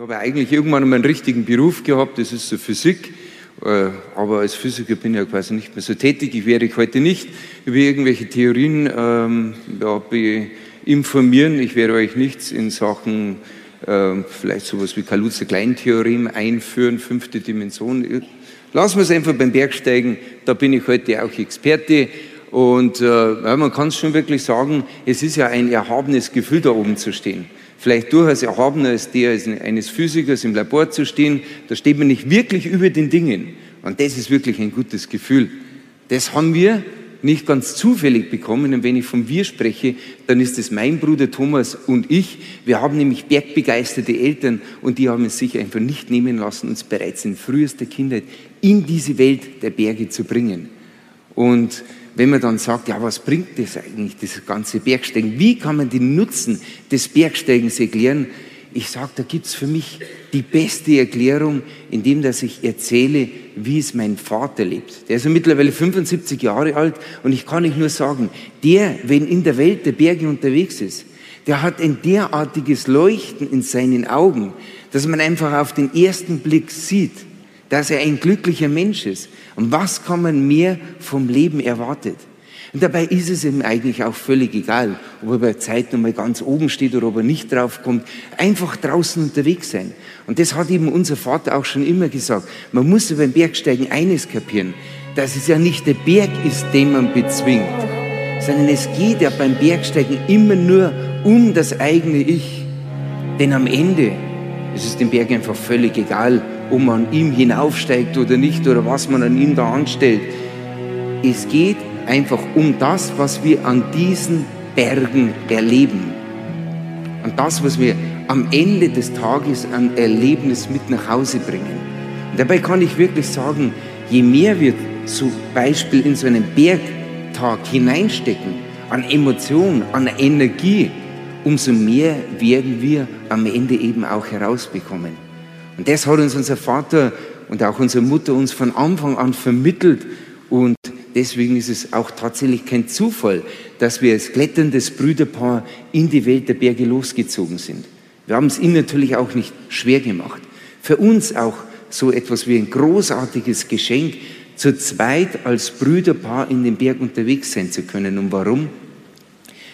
Ich habe eigentlich irgendwann mal einen richtigen Beruf gehabt, das ist so Physik. Äh, aber als Physiker bin ich ja quasi nicht mehr so tätig. Ich werde euch heute nicht über irgendwelche Theorien ähm, informieren. Ich werde euch nichts in Sachen äh, vielleicht sowas wie Kaluza-Klein-Theorem einführen, fünfte Dimension. Lassen wir es einfach beim Bergsteigen. Da bin ich heute auch Experte. Und äh, man kann es schon wirklich sagen, es ist ja ein erhabenes Gefühl, da oben zu stehen. Vielleicht durchaus erhabener als der eines Physikers im Labor zu stehen. Da steht man nicht wirklich über den Dingen. Und das ist wirklich ein gutes Gefühl. Das haben wir nicht ganz zufällig bekommen. Und wenn ich von wir spreche, dann ist es mein Bruder Thomas und ich. Wir haben nämlich bergbegeisterte Eltern und die haben es sich einfach nicht nehmen lassen, uns bereits in frühester Kindheit in diese Welt der Berge zu bringen. Und wenn man dann sagt, ja, was bringt das eigentlich, das ganze Bergsteigen? Wie kann man den Nutzen des Bergsteigens erklären? Ich sage, da gibt's für mich die beste Erklärung, indem dass ich erzähle, wie es mein Vater lebt. Der ist ja mittlerweile 75 Jahre alt und ich kann nicht nur sagen, der, wenn in der Welt der Berge unterwegs ist, der hat ein derartiges Leuchten in seinen Augen, dass man einfach auf den ersten Blick sieht, dass er ein glücklicher Mensch ist. Und was kann man mehr vom Leben erwartet? Und dabei ist es ihm eigentlich auch völlig egal, ob er bei Zeit nochmal ganz oben steht oder ob er nicht draufkommt. Einfach draußen unterwegs sein. Und das hat eben unser Vater auch schon immer gesagt. Man muss beim Bergsteigen eines kapieren, dass es ja nicht der Berg ist, den man bezwingt, sondern es geht ja beim Bergsteigen immer nur um das eigene Ich. Denn am Ende ist es dem Berg einfach völlig egal, ob man an ihm hinaufsteigt oder nicht oder was man an ihm da anstellt. Es geht einfach um das, was wir an diesen Bergen erleben. Und das, was wir am Ende des Tages an Erlebnis mit nach Hause bringen. Und dabei kann ich wirklich sagen, je mehr wir zum Beispiel in so einen Bergtag hineinstecken, an Emotion, an Energie, umso mehr werden wir am Ende eben auch herausbekommen. Und das hat uns unser Vater und auch unsere Mutter uns von Anfang an vermittelt. Und deswegen ist es auch tatsächlich kein Zufall, dass wir als kletterndes Brüderpaar in die Welt der Berge losgezogen sind. Wir haben es ihnen natürlich auch nicht schwer gemacht. Für uns auch so etwas wie ein großartiges Geschenk, zu zweit als Brüderpaar in den Berg unterwegs sein zu können. Und warum?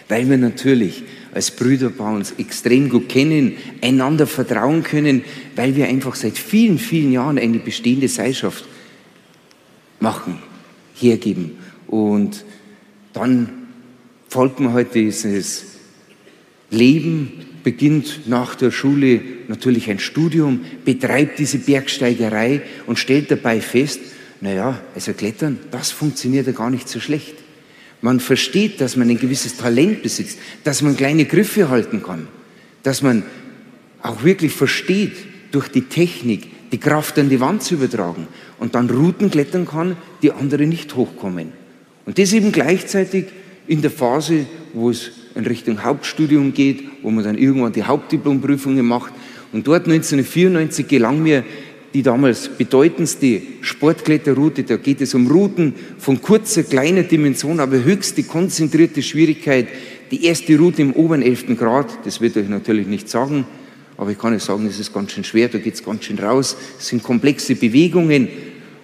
Weil wir natürlich als Brüderpaar uns extrem gut kennen, einander vertrauen können, weil wir einfach seit vielen, vielen Jahren eine bestehende Seilschaft machen, hergeben. Und dann folgt man heute dieses Leben, beginnt nach der Schule natürlich ein Studium, betreibt diese Bergsteigerei und stellt dabei fest, naja, also Klettern, das funktioniert ja gar nicht so schlecht. Man versteht, dass man ein gewisses Talent besitzt, dass man kleine Griffe halten kann, dass man auch wirklich versteht, durch die Technik die Kraft an die Wand zu übertragen und dann Routen klettern kann, die andere nicht hochkommen. Und das eben gleichzeitig in der Phase, wo es in Richtung Hauptstudium geht, wo man dann irgendwann die Hauptdiplomprüfungen macht. Und dort 1994 gelang mir die damals bedeutendste Sportkletterroute. Da geht es um Routen von kurzer, kleiner Dimension, aber höchste konzentrierte Schwierigkeit. Die erste Route im oberen 11. Grad, das wird euch natürlich nicht sagen, aber ich kann euch sagen, es ist ganz schön schwer, da geht es ganz schön raus. Es sind komplexe Bewegungen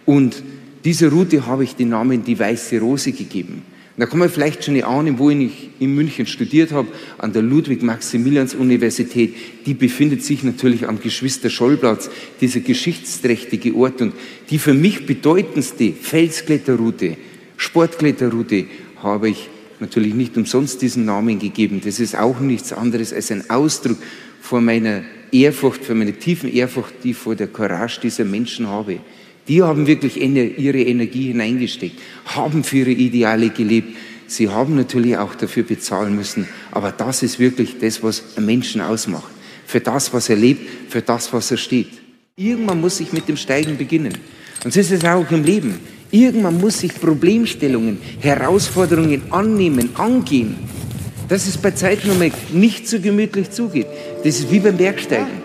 und dieser Route habe ich den Namen die Weiße Rose gegeben. Da kann man vielleicht schon ahnen, wo ich in München studiert habe, an der Ludwig-Maximilians-Universität. Die befindet sich natürlich am Geschwister-Scholl-Platz, dieser geschichtsträchtige Ort. Und die für mich bedeutendste Felskletterroute, Sportkletterroute, habe ich natürlich nicht umsonst diesen Namen gegeben. Das ist auch nichts anderes als ein Ausdruck vor meiner Ehrfurcht, vor meiner tiefen Ehrfurcht, die ich vor der Courage dieser Menschen habe. Die haben wirklich ihre Energie hineingesteckt, haben für ihre Ideale gelebt. Sie haben natürlich auch dafür bezahlen müssen, aber das ist wirklich das, was einen Menschen ausmacht. für das, was er lebt, für das, was er steht. Irgendwann muss ich mit dem Steigen beginnen. Und so ist es auch im Leben. Irgendwann muss ich Problemstellungen, Herausforderungen annehmen, angehen. Dass es bei Zeiten nicht so gemütlich zugeht. Das ist wie beim Bergsteigen.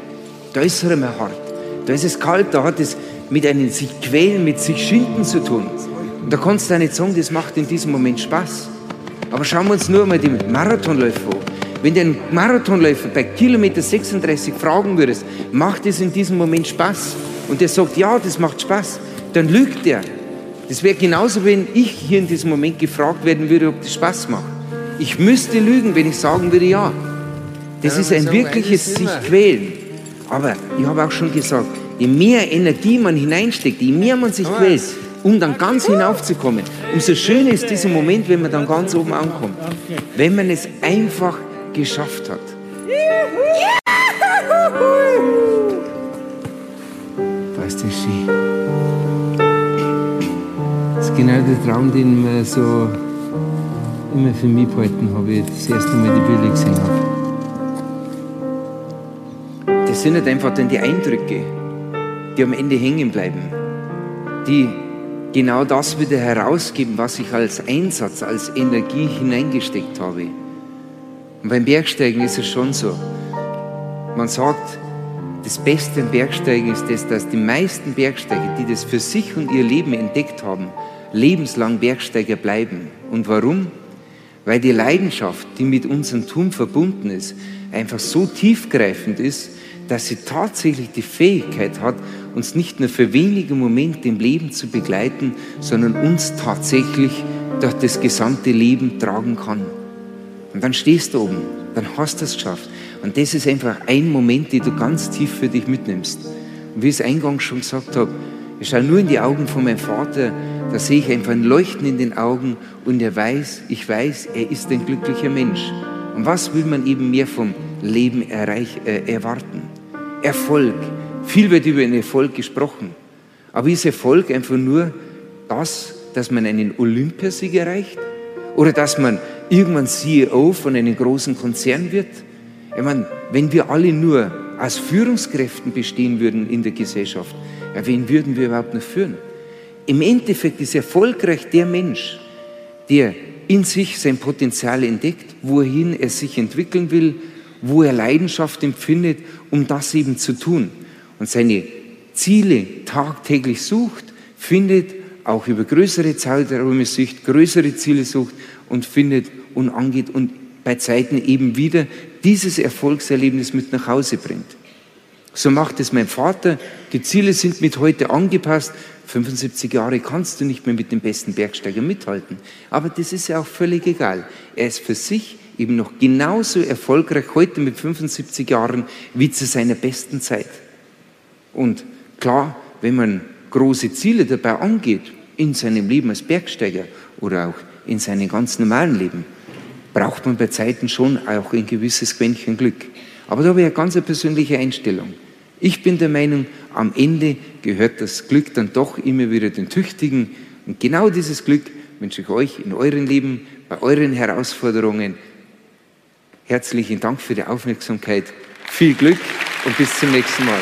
Da ist es einmal hart. Da ist es kalt, da hat es mit einem sich quälen, mit sich schinden zu tun. Und da kannst du auch nicht sagen, das macht in diesem Moment Spaß. Aber schauen wir uns nur mal die Marathonläufer an. Wenn du einen Marathonläufer bei Kilometer 36 fragen würdest, macht es in diesem Moment Spaß? Und der sagt, ja, das macht Spaß, dann lügt der. Das wäre genauso, wenn ich hier in diesem Moment gefragt werden würde, ob das Spaß macht. Ich müsste lügen, wenn ich sagen würde, ja. Das ja, ist ein wirkliches sich quälen. Aber ich habe auch schon gesagt, je mehr Energie man hineinsteckt, je mehr man sich quält, um dann ganz hinaufzukommen, umso schöner ist dieser Moment, wenn man dann ganz oben ankommt. Wenn man es einfach geschafft hat. Was ist das schön? Das ist genau der Traum, den wir so immer für mich behalten habe, ich das erste Mal die Bilder gesehen habe. Das sind nicht einfach dann die Eindrücke, die am Ende hängen bleiben, die genau das wieder herausgeben, was ich als Einsatz, als Energie hineingesteckt habe. Und beim Bergsteigen ist es schon so. Man sagt, das Beste am Bergsteigen ist das, dass die meisten Bergsteiger, die das für sich und ihr Leben entdeckt haben, lebenslang Bergsteiger bleiben. Und warum? Weil die Leidenschaft, die mit unserem Tun verbunden ist, einfach so tiefgreifend ist, dass sie tatsächlich die Fähigkeit hat, uns nicht nur für wenige Momente im Leben zu begleiten, sondern uns tatsächlich durch das gesamte Leben tragen kann. Und dann stehst du oben, dann hast du es geschafft. Und das ist einfach ein Moment, den du ganz tief für dich mitnimmst. Und wie ich es eingangs schon gesagt habe, ich schaue nur in die Augen von meinem Vater, da sehe ich einfach ein Leuchten in den Augen und er weiß, ich weiß, er ist ein glücklicher Mensch. Und was will man eben mehr vom Leben erreich, äh, erwarten? Erfolg. Viel wird über den Erfolg gesprochen. Aber ist Erfolg einfach nur das, dass man einen Olympiasieg erreicht? Oder dass man irgendwann CEO von einem großen Konzern wird? Ich meine, wenn wir alle nur aus Führungskräften bestehen würden in der Gesellschaft, ja, wen würden wir überhaupt noch führen? Im Endeffekt ist erfolgreich der Mensch, der in sich sein Potenzial entdeckt, wohin er sich entwickeln will, wo er Leidenschaft empfindet, um das eben zu tun und seine Ziele tagtäglich sucht, findet, auch über größere Zeiträume sucht, größere Ziele sucht und findet und angeht und bei Zeiten eben wieder dieses Erfolgserlebnis mit nach Hause bringt. So macht es mein Vater. Die Ziele sind mit heute angepasst. 75 Jahre kannst du nicht mehr mit dem besten Bergsteiger mithalten. Aber das ist ja auch völlig egal. Er ist für sich eben noch genauso erfolgreich heute mit 75 Jahren wie zu seiner besten Zeit. Und klar, wenn man große Ziele dabei angeht, in seinem Leben als Bergsteiger oder auch in seinem ganz normalen Leben, braucht man bei Zeiten schon auch ein gewisses Quäntchen Glück. Aber da habe ich eine ganz persönliche Einstellung. Ich bin der Meinung, am Ende gehört das Glück dann doch immer wieder den Tüchtigen. Und genau dieses Glück wünsche ich euch in eurem Leben, bei euren Herausforderungen. Herzlichen Dank für die Aufmerksamkeit. Viel Glück und bis zum nächsten Mal.